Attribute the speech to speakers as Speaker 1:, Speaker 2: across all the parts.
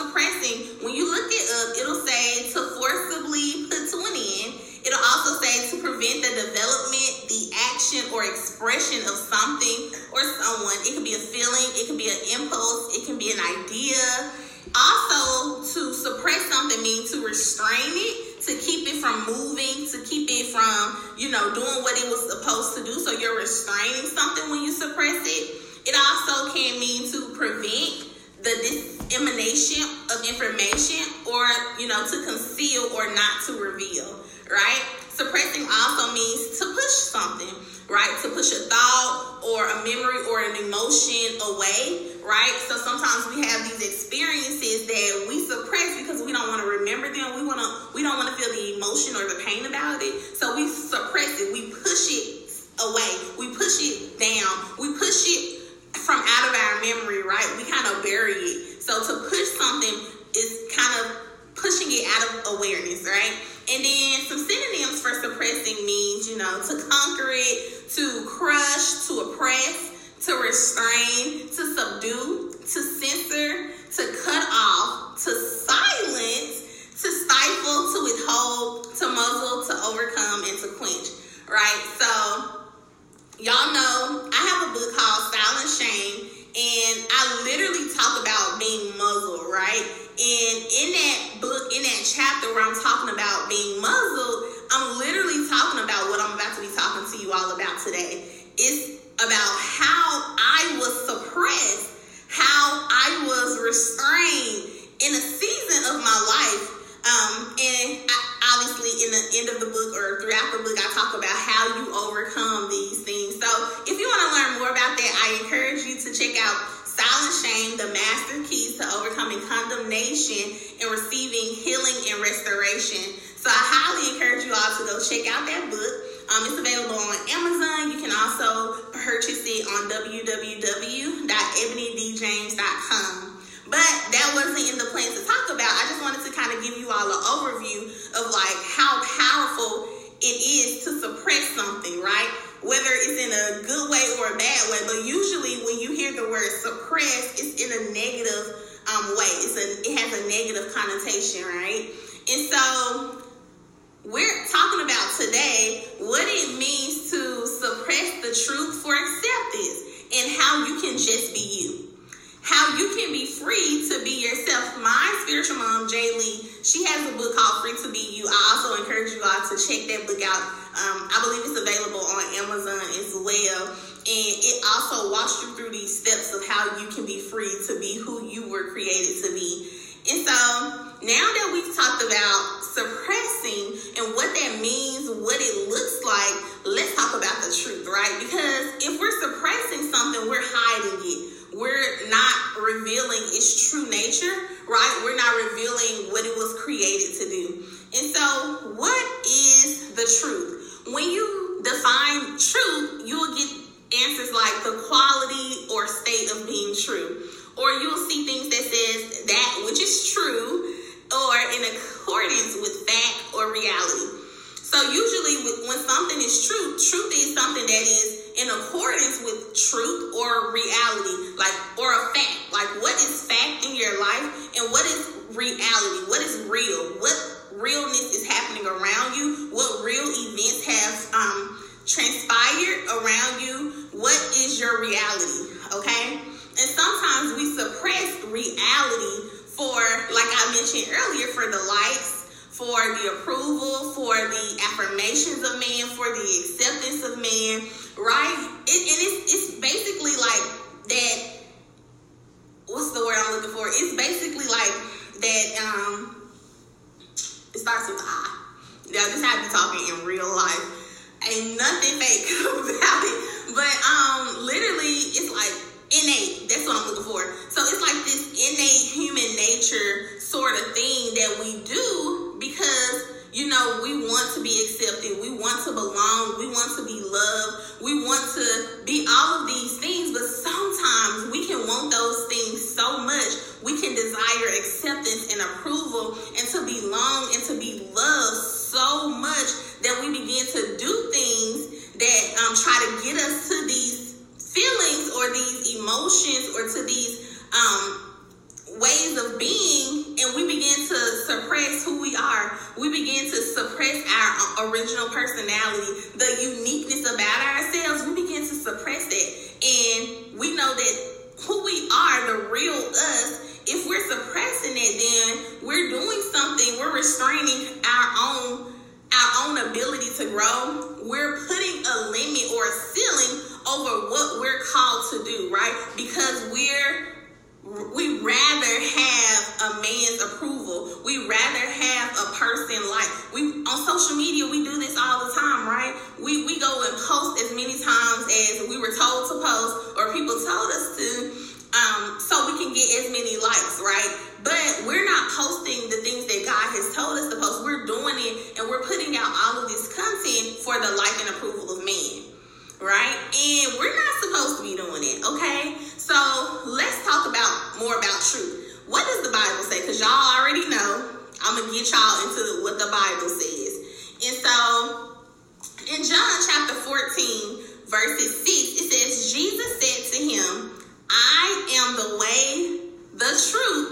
Speaker 1: suppressing, when you look it up, it'll say to forcibly put to an end. It'll also say to prevent the development, the action, or expression of something or someone. It could be a feeling, it could be an impulse, it can be an idea. Also, to suppress something means to restrain it, to keep it from moving, to keep it from, you know, doing what it was supposed to do. So you're restraining something when you suppress it. It also can mean to prevent the dissemination of information or, you know, to conceal or not to reveal right? Suppressing also means to push something, right? To push a thought or a memory or an emotion away, right? So sometimes we have these experiences that we suppress because we don't want to remember them. We want to we don't want to feel the emotion or the pain about it. So we suppress it. We push it away. We push it down. We push it from out of our memory, right? We kind of bury it. So to push something is kind of pushing it out of awareness, right? And then some synonyms for suppressing means, you know, to conquer it, to crush, to oppress, to restrain, to subdue, to censor, to cut off, to silence, to stifle, to withhold, to muzzle, to overcome, and to quench, right? So, y'all know I have a book called Silent Shame, and I literally talk about being muzzled, right? And in that book, in that chapter where I'm talking about being muzzled, I'm literally talking about what I'm about to be talking to you all about today. It's about how I was suppressed, how I was restrained in a season of my life. Um, and I, obviously, in the end of the book or throughout the book, I talk about how you overcome these things. So, if you want to learn more about that, I encourage you to check out Silent Shame, the master keys to overcoming condemnation and receiving healing and restoration. So I highly encourage you all to go check out that book. Um, it's available on Amazon. You can also purchase it on www.ebonydjames.com. But that wasn't in the plan to talk about. I just wanted to kind of give you all an overview of like how powerful it is to suppress something, right? whether it's in a good way or a bad way. But usually, when you hear the word suppress, it's in a negative um, way. It's a it has a negative connotation, right? And so we're talking about today what it means to suppress the truth for acceptance and how you can just be you. How you can be free to be yourself. My spiritual mom, Jay Lee, she has a book called Free to Be You. I also encourage you all to check that book out um, I believe it's available on Amazon as well. And it also walks you through these steps of how you can be free to be who you were created to be. And so now that we've talked about suppressing and what that means, what it looks like, let's talk about the truth, right? Because if we're suppressing something, we're hiding it. We're not revealing its true nature, right? We're acceptance of uniqueness about ourselves. We begin to suppress it. And we know that who we are, the real us, if we're suppressing it, then we're doing something, we're restraining our own our own ability to grow. Verses 6, it says, Jesus said to him, I am the way, the truth,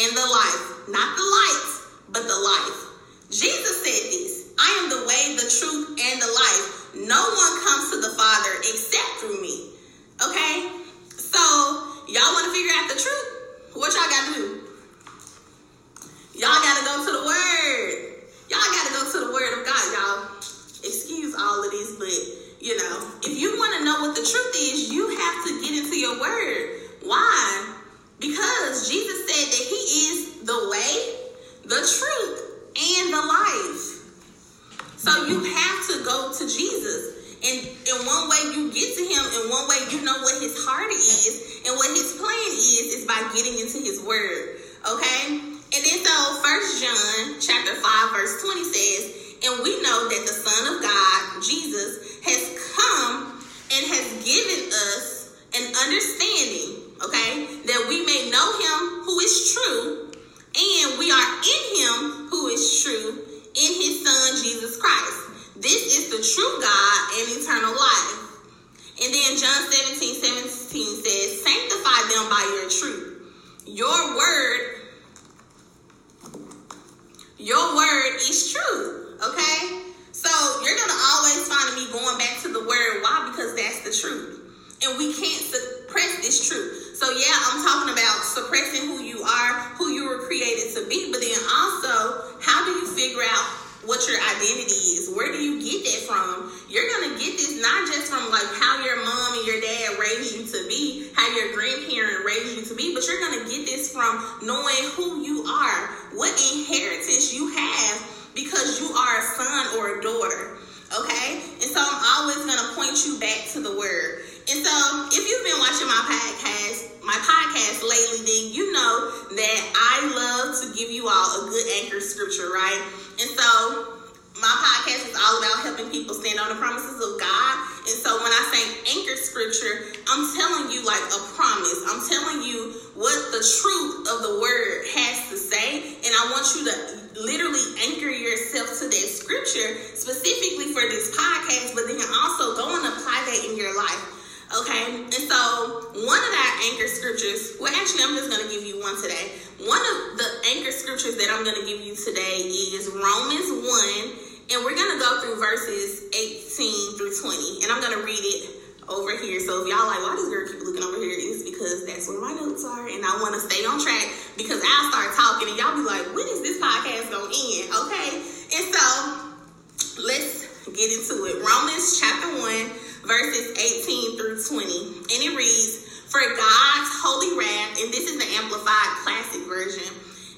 Speaker 1: and the life. Not the light, but the life. Jesus said this I am the way, the truth, and the life. No one comes to the Father except through me. Okay? So, y'all want to figure out the truth? What y'all got to do? Y'all got to go to the Word. Y'all got to go to the Word of God, y'all. Excuse all of this, but you know, if you want to know what the truth is, you have to get into your Word. Why? Because Jesus said that He is the way, the truth, and the life. So you have to go to Jesus. And in one way you get to him, in one way you know what his heart is and what his plan is, is by getting into his word. Okay? And then so first John chapter 5, verse 20 says, and we know that the Son of God, Jesus, has come and has given us an understanding, okay, that we may know him who is true, and we are in him who is true in his Son, Jesus Christ. This is the true God and eternal life. And then John 17, 17 says, Sanctify them by your truth. Your word, your word is true. Okay? So you're gonna always find me going back to the word. Why? Because that's the truth. And we can't suppress this truth. So yeah, I'm talking about suppressing who you are, who you were created to be, but then also, how do you figure out what your identity is. Where do you get that from? You're gonna get this not just from like how your mom and your dad raised you to be, how your grandparent raised you to be, but you're gonna get this from knowing who you are, what inheritance you have because you are a son or a daughter. Okay? And so I'm always gonna point you back to the word. And so if you've been watching my podcast, my podcast lately, then you know that I love to give you all a good anchor scripture, right? And so my podcast is all about helping people stand on the promises of God. And so when I say anchor scripture, I'm telling you like a promise. I'm telling you what the truth of the word has to say. And I want you to literally anchor yourself to that scripture specifically for this podcast, but then also go and apply that in your life. Okay, and so one of our anchor scriptures, well, actually, I'm just going to give you one today. One of the anchor scriptures that I'm going to give you today is Romans 1, and we're going to go through verses 18 through 20, and I'm going to read it over here. So if y'all like, why does girl keep looking over here? It's because that's where my notes are, and I want to stay on track because I'll start talking, and y'all be like, when is this podcast going to end? Okay, and so let's get into it. Romans chapter 1 verses 18 through 20. And it reads, For God's holy wrath, and this is the Amplified Classic version,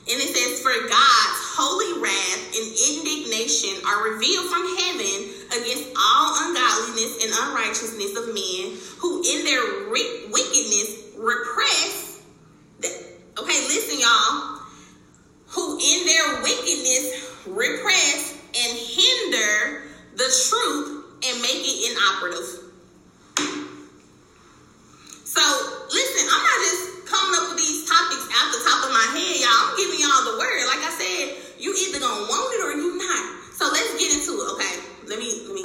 Speaker 1: and it says, For God's holy wrath and indignation are revealed from heaven against all ungodliness and unrighteousness of men who in their wickedness repress. Okay, listen, y'all. Who in their wickedness repress and hinder the truth and make it inoperative. So, listen, I'm not just coming up with these topics out the top of my head, y'all. I'm giving y'all the word. Like I said, you either gonna want it or you not. So let's get into it, okay? Let me, let me,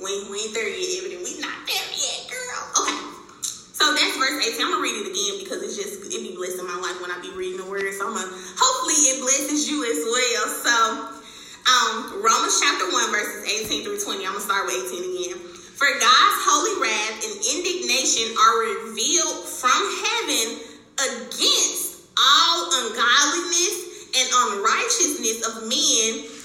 Speaker 1: we, we ain't there yet, Evident. We not there yet, girl. Okay. So that's verse 18. I'm gonna read it again because it's just, it be blessing my life when I be reading the word. So I'm gonna, hopefully it blesses you as well. So, um, Romans chapter 1, verses 18 through 20. I'm gonna start with 18 again. For God's holy wrath and indignation are revealed from heaven against all ungodliness and men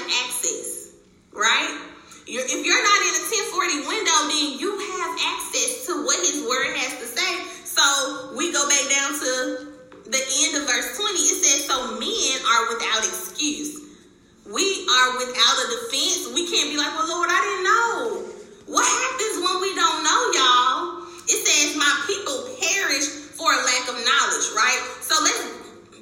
Speaker 1: have access, right? You're, if you're not in a 10/40 window, then you have access to what his word has to say so we go back down to the end of verse 20. It says, So men are without excuse. We are without a defense. We can't be like, Well, Lord, I didn't know. What happens when we don't know, y'all? It says, My people perish for a lack of knowledge, right? So let's,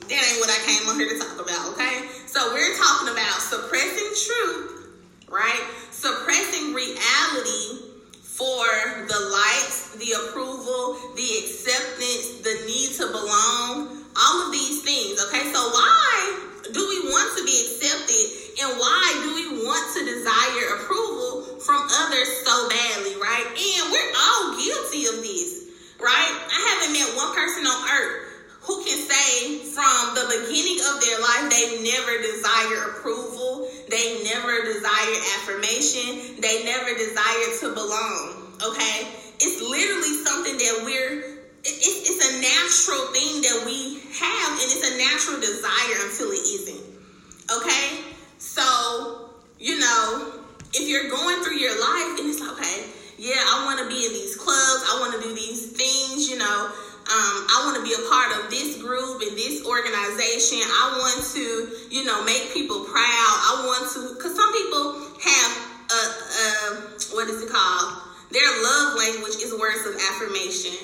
Speaker 1: that ain't what I came on here to talk about, okay? So we're talking about suppressing truth, right? Suppressing reality for the likes, the approval, the acceptance, the need to belong, all of these things. Okay, so why do we want to be accepted and why do we want to desire approval from others so badly, right? And we're all guilty of this, right? I haven't met one person on earth who can say from the beginning of their life they never desire approval, they never desire affirmation, they never desire to belong. Okay? It's literally something that we're it's, a natural thing that we have and it's a natural desire until it isn't. Okay? So, you know, if you're going through your life and it's like, okay, yeah, I want to be in these clubs, I want to do these things, you know, um, I want to be a part of this group and this organization. I want to, you know, make people proud. I want to, because some people have a, a, what is it called? Their love language is words of affirmation.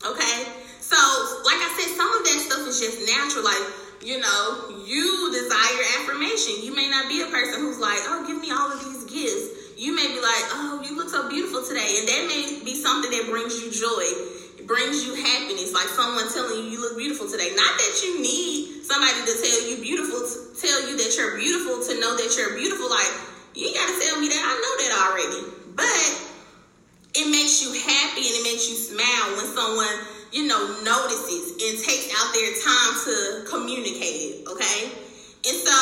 Speaker 1: Okay? So, like I said, some of that stuff is just natural. Like, you know, you desire affirmation. You may not be a person who's like, oh, give me all of these gifts. You may be like, oh, you look so beautiful today. And that may be something that brings you joy brings you happiness, like someone telling you you look beautiful today. Not that you need somebody to tell you beautiful, tell you that you're beautiful, to know that you're beautiful. Like you gotta tell me that. I know that already. But it makes you happy and it makes you smile when someone you know notices and takes out their time to communicate it. Okay, and so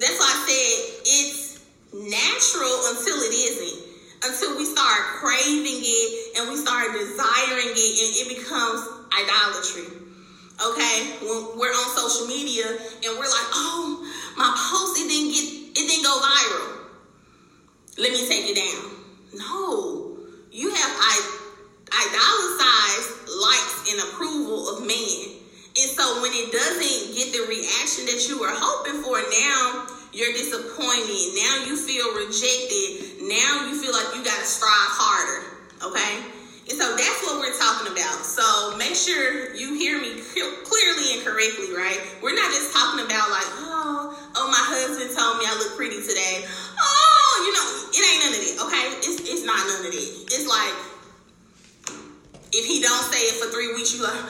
Speaker 1: that's why I said it's natural until it isn't until we start craving it and we start desiring it and it becomes idolatry. Okay, when we're on social media and we're like, oh, my post it didn't get it didn't go viral. Let me take it down. No, you have idolized likes and approval of man. And so when it doesn't get the reaction that you were hoping for, now you're disappointed. Now you feel rejected. Now you feel like you got to strive harder. Okay? And so that's what we're talking about. So make sure you hear me clearly and correctly, right? We're not just talking about like, oh, oh, my husband told me I look pretty today. Oh, you know, it ain't none of that, okay? It's, it's not none of that. It's like, if he don't say it for three weeks, you like,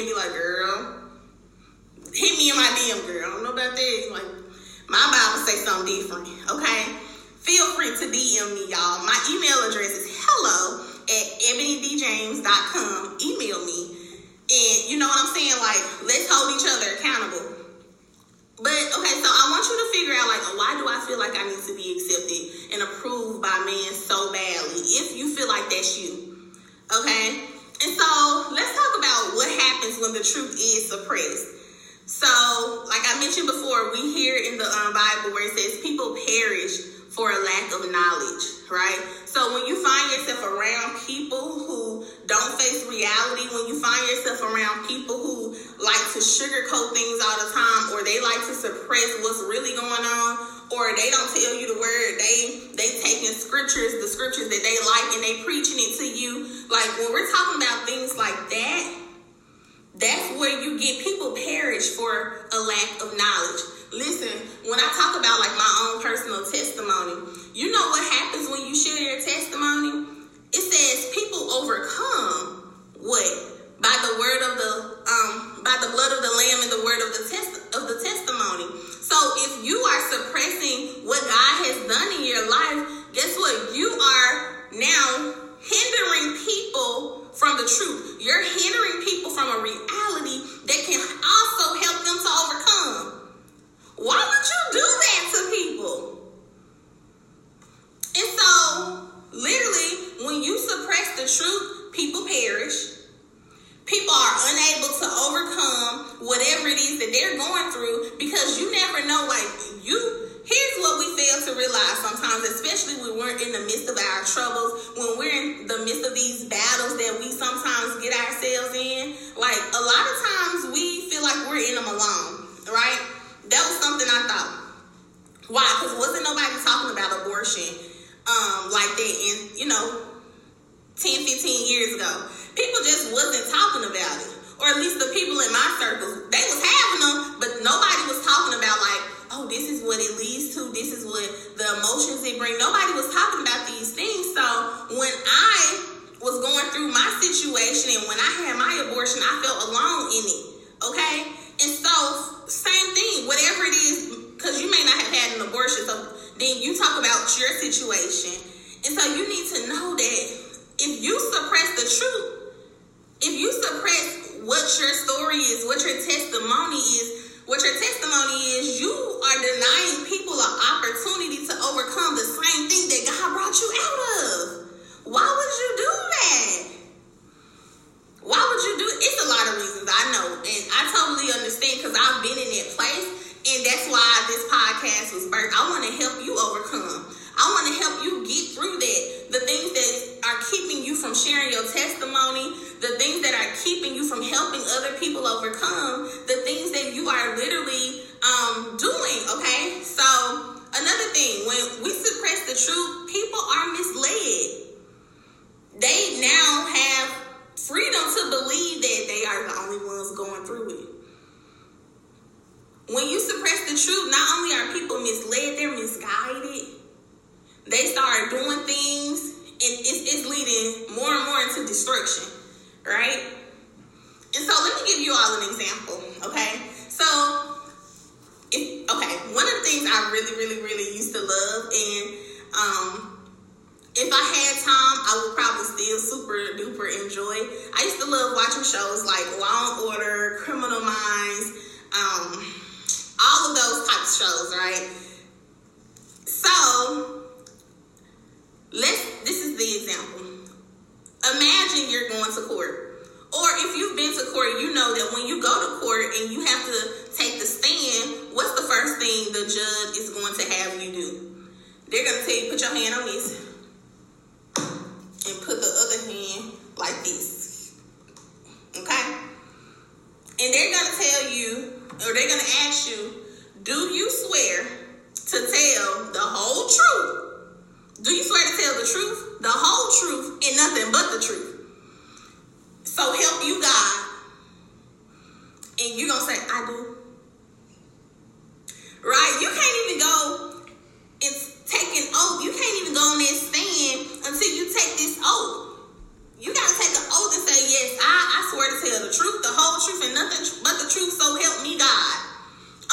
Speaker 1: If you be like, girl, hit me in my DM, girl. I don't know about that. Like, my Bible say something different, okay? Feel free to DM me, y'all. My email address is hello at ebonydjames.com. Email me. And you know what I'm saying? Like, let's hold each other accountable. But okay, so I want you to figure out like why do I feel like I need to be accepted and approved by men so badly? If you feel like that's you. Okay? And so let's talk about what happens when the truth is suppressed. So, like I mentioned before, we hear in the um, Bible where it says people perish for a lack of knowledge, right? So when you find yourself around people who don't face reality, when you find yourself around people who like to sugarcoat things all the time, or they like to suppress what's really going on, or they don't tell you the word, they they taking scriptures, the scriptures that they like, and they preaching it to you. Like when we're talking about things like that, that's where you get people perish for a lack of knowledge. Listen, when I talk about like my own personal testimony, you know what happens when you share your testimony? It says people overcome what? By the word of the um by the blood of the lamb and the word of the test of the testimony. So if you are suppressing what God has done in your life, guess what? You are now hindering people from the truth. You're hindering people from a reality that can also help them to overcome. Why would you do that to people? And so, literally, when you suppress the truth, people perish. People are unable to overcome whatever it is that they're going through because you never know, like, you Here's what we fail to realize sometimes, especially when we're in the midst of our troubles, when we're in the midst of these battles that we sometimes get ourselves in. Like a lot of times we feel like we're in them alone, right? That was something I thought. Why? Because wasn't nobody talking about abortion um, like that And, you know, 10, 15 years ago. People just wasn't talking about it. Or at least the people in my circles, they was having them, but nobody was talking about like, oh, this is what it leads to. This is what the emotions it bring. Nobody was talking about these things. So when I was going through my situation and when I had my abortion, I felt alone in it. Okay? And so, same thing, whatever it is, because you may not have had an abortion, so then you talk about your situation. And so you need to know that if you suppress the truth, if you suppress what your story is, what your testimony is, what your testimony is, you are denying people an opportunity to overcome the same thing that God brought you out of. Why would you do that? Why would you do it? It's a lot of reasons I know, and I totally understand because I've been in that place, and that's why this podcast was birthed. I want to help you overcome. I want to help you overcome shows, right? So let's. This is the example. Imagine you're going to court, or if you've been to court, you know that when you go to court and you have to take the stand, what's the first thing the judge is going to have you do? They're going to tell you put your hand on this and put the other hand like this. Okay? And they're going to tell you, or they're going to ask you, do you swear to tell the whole truth? Do you swear to tell the truth, the whole truth, and nothing but the truth? So help you God. And you're going to say, I do. Right? You can't even go and take an oath. You can't even go on that stand until you take this oath. You gotta take an oath and say, Yes, I, I swear to tell the truth, the whole truth, and nothing but the truth, so help me God.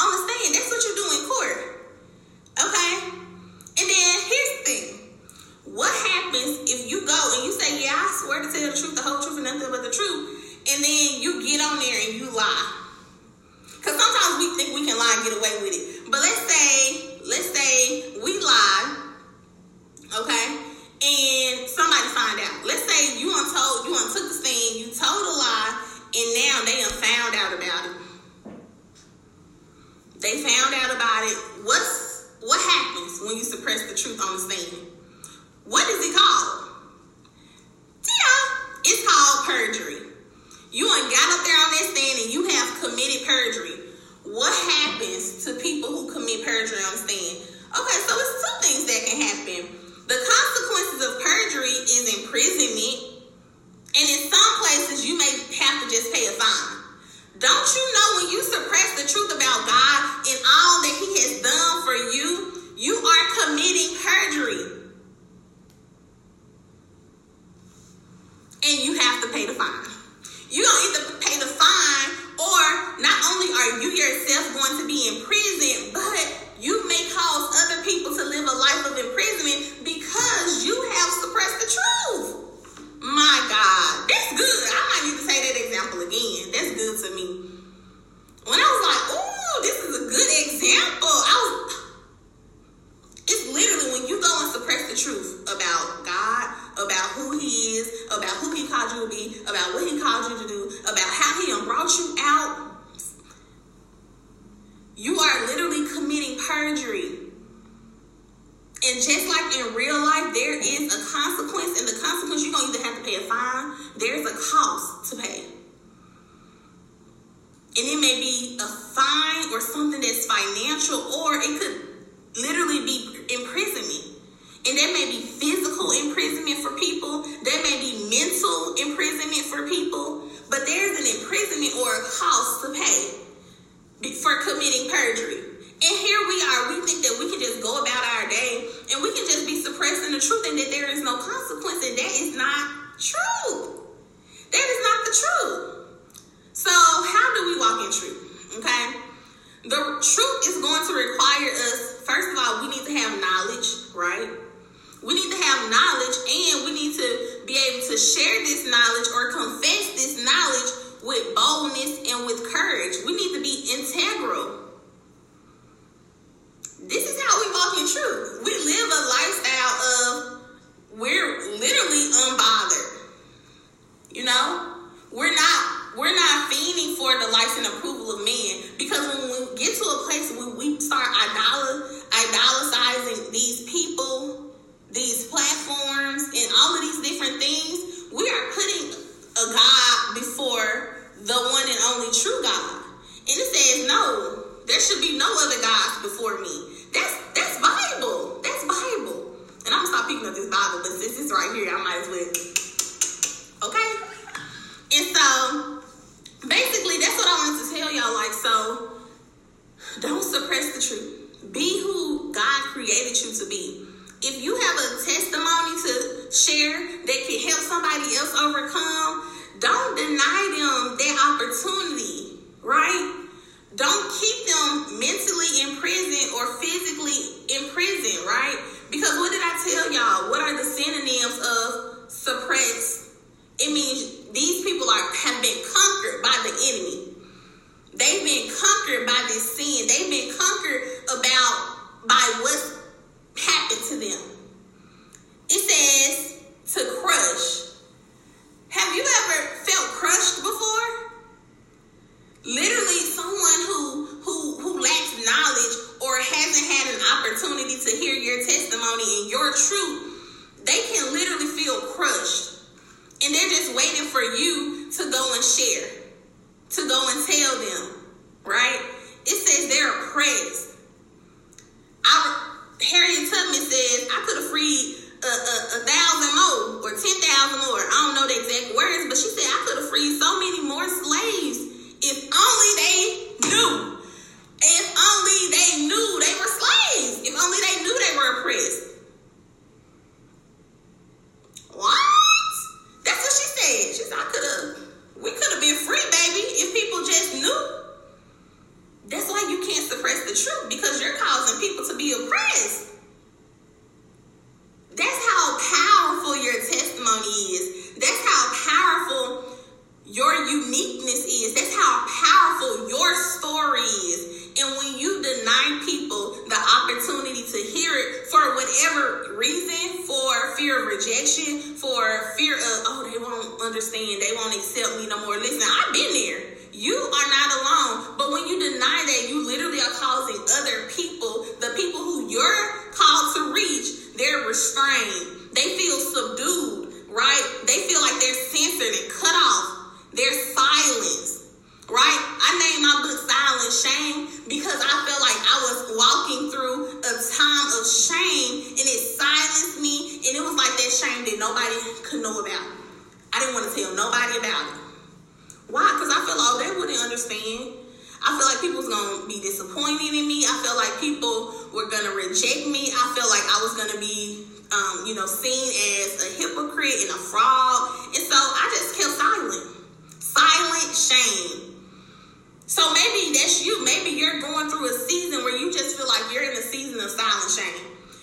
Speaker 1: Understand, that's what you do in court. Physical imprisonment for people, there may be mental imprisonment for people, but there's an imprisonment or a cost to pay for committing perjury. And here we are, we think that we can just go about our day and we can just be suppressing the truth and that there is no consequence, and that is not true. That is not the truth. So, how do we walk in truth? Okay? The truth is going to require us, first of all, we need to have knowledge, right? We need to have knowledge and we need to be able to share this knowledge or confess this knowledge with boldness and with courage. We need to be integral. This is how we walk in truth. We live a lifestyle of we're literally unbothered. You know? We're not we're not fiending for the likes and approval of men because when we get to a place where we start idol these people, these platforms,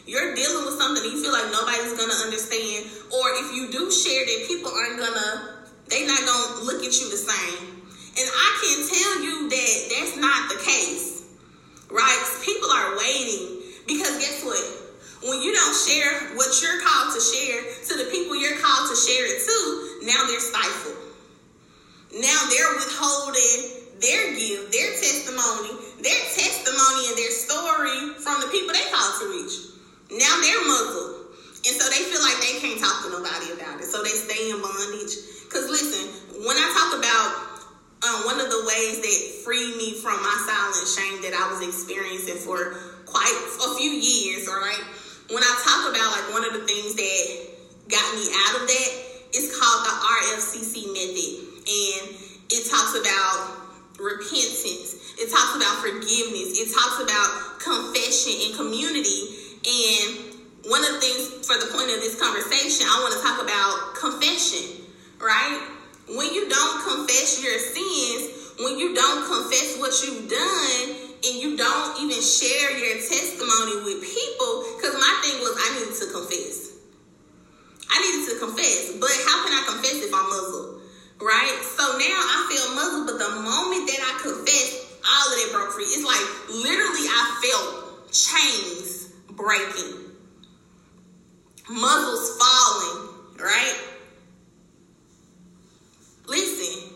Speaker 1: You're dealing with something you feel like nobody's gonna understand, or if you do share that, people aren't gonna, they not gonna look at you the same. And I can tell you that that's not the case, right? People are waiting because guess what? When you don't share what you're called to share to the people you're called to share it to, now they're stifled. Now they're withholding their gift, their testimony, their testimony and their story from the people they called to reach. Now they're muzzled. And so they feel like they can't talk to nobody about it. So they stay in bondage. Because listen, when I talk about um, one of the ways that freed me from my silent shame that I was experiencing for quite a few years, all right? When I talk about like one of the things that got me out of that, it's called the RFCC method. And it talks about repentance, it talks about forgiveness, it talks about confession and community. And one of the things for the point of this conversation, I want to talk about confession, right? when you don't confess your sins, when you don't confess what you've done, and you don't even share your testimony with people, because my thing was I needed to confess. I needed to confess, but how can I confess if I'm muzzled? Right? So now I feel muzzled, but the moment that I confess, all of that broke free. It's like literally I felt chains breaking, muzzles falling, right? Listen,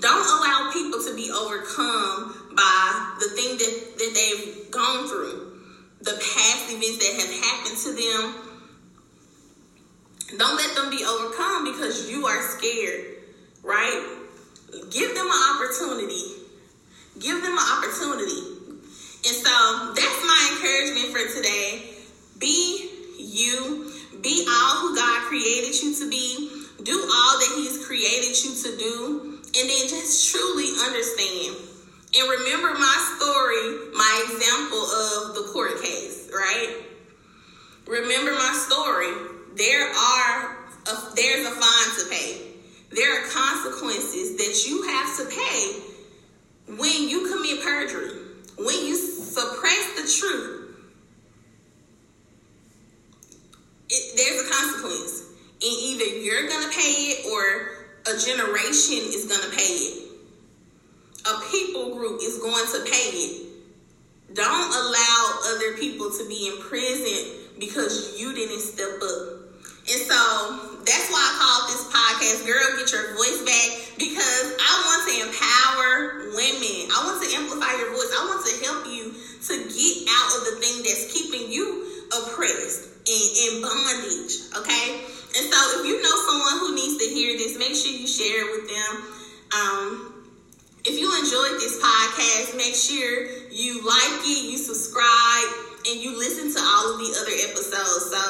Speaker 1: don't allow people to be overcome by the thing that, that they've gone through, the past events that have happened to them. Don't let them be overcome because you are scared, right? Give them an opportunity. Give them an opportunity. And so that's my encouragement for today. Be you. Be all who God created you to be do all that He's created you to do, and then just truly understand. And remember my story, my example of the court case, right? Remember my story. There are a, there's a fine to pay. There are consequences that you have to pay when you commit perjury, when you suppress the truth. It, there's a consequence. And either you're going to pay it or a generation is going to pay it. A people group is going to pay it. Don't allow other people to be in prison because you didn't step up. And so that's why I called this podcast Girl Get Your Voice Back because I want to empower women. I want to amplify your voice. I want to help you to get out of the thing that's keeping you oppressed in, in bondage, okay? And so if you know someone who needs to hear this, make sure you share it with them. Um, if you enjoyed this podcast, make sure you like it, you subscribe, and you listen to all of the other episodes. So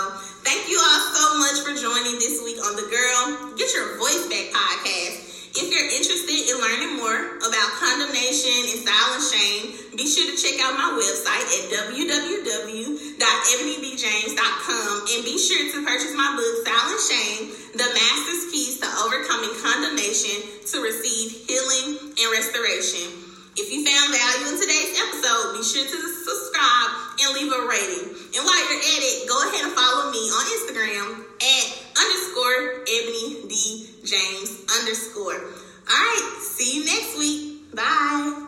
Speaker 1: thank you all so much for joining this week on the Girl Get Your Voice Back podcast. If you're interested in learning more about condemnation and silent shame, be sure to check out my website at www.ebonybjames.com and be sure to purchase my book, Silent Shame, The Master's Keys to Overcoming Condemnation to receive healing and restoration. If you found value in today's episode, be sure to subscribe and leave a rating. And while you're at it, go ahead and follow me on Instagram at underscore Ebony B James underscore. All right, see you next week. Bye.